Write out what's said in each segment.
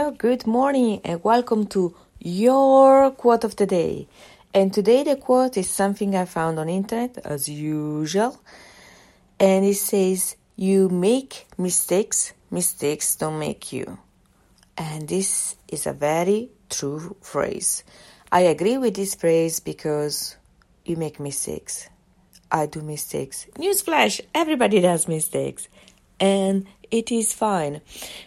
Hello, good morning, and welcome to your quote of the day. And today the quote is something I found on internet as usual, and it says, "You make mistakes, mistakes don't make you." And this is a very true phrase. I agree with this phrase because you make mistakes. I do mistakes. Newsflash, everybody does mistakes. And it is fine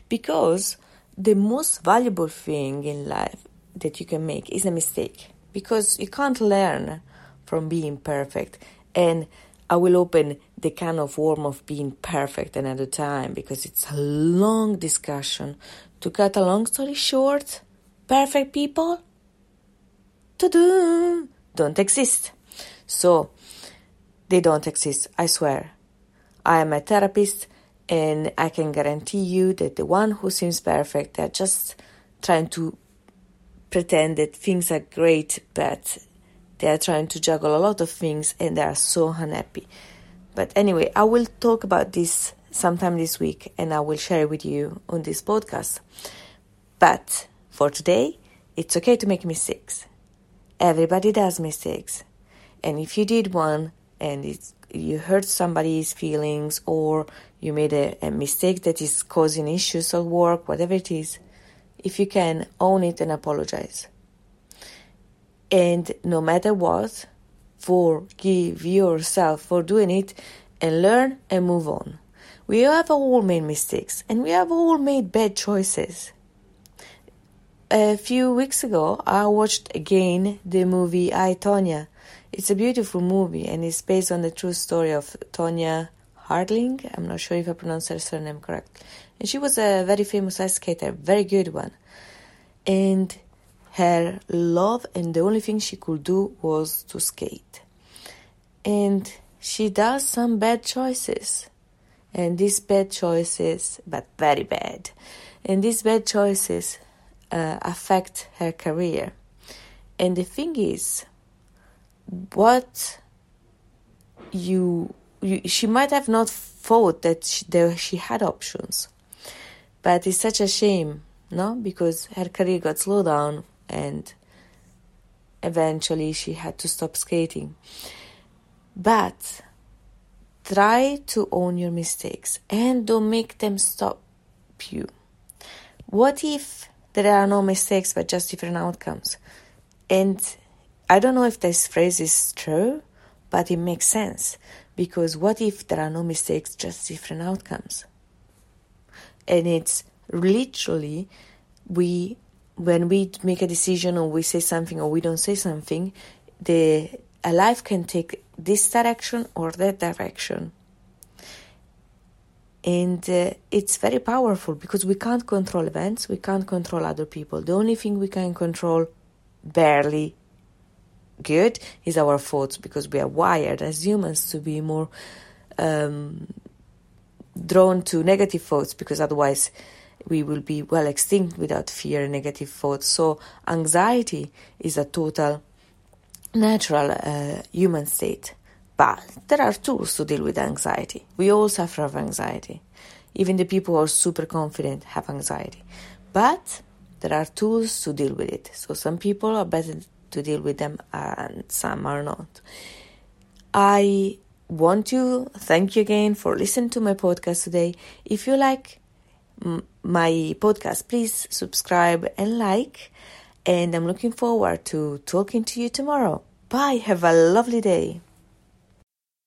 because the most valuable thing in life that you can make is a mistake because you can't learn from being perfect. And I will open the can of worm of being perfect another time because it's a long discussion. To cut a long story short, perfect people don't exist. So, they don't exist, I swear. I am a therapist and I can guarantee you that the one who seems perfect, they're just trying to pretend that things are great, but they are trying to juggle a lot of things and they are so unhappy. But anyway, I will talk about this sometime this week and I will share it with you on this podcast. But for today, it's okay to make mistakes. Everybody does mistakes. And if you did one and it's you hurt somebody's feelings or you made a, a mistake that is causing issues at work, whatever it is, if you can, own it and apologize. And no matter what, forgive yourself for doing it and learn and move on. We have all made mistakes and we have all made bad choices. A few weeks ago, I watched again the movie I, Tonya it's a beautiful movie and it's based on the true story of Tonya Hardling. I'm not sure if I pronounced her surname correct. And she was a very famous ice skater, very good one. And her love and the only thing she could do was to skate. And she does some bad choices. And these bad choices, but very bad, and these bad choices uh, affect her career. And the thing is, what you, you she might have not thought that she, she had options but it's such a shame no? Because her career got slowed down and eventually she had to stop skating. But try to own your mistakes and don't make them stop you. What if there are no mistakes but just different outcomes? And I don't know if this phrase is true, but it makes sense because what if there are no mistakes, just different outcomes? And it's literally we when we make a decision or we say something or we don't say something, the a life can take this direction or that direction. And uh, it's very powerful because we can't control events, we can't control other people. The only thing we can control barely good is our thoughts because we are wired as humans to be more um, drawn to negative thoughts because otherwise we will be well extinct without fear and negative thoughts. So anxiety is a total natural uh, human state. But there are tools to deal with anxiety. We all suffer of anxiety. Even the people who are super confident have anxiety. But there are tools to deal with it. So some people are better to deal with them and some are not. I want to thank you again for listening to my podcast today. If you like my podcast, please subscribe and like. And I'm looking forward to talking to you tomorrow. Bye. Have a lovely day.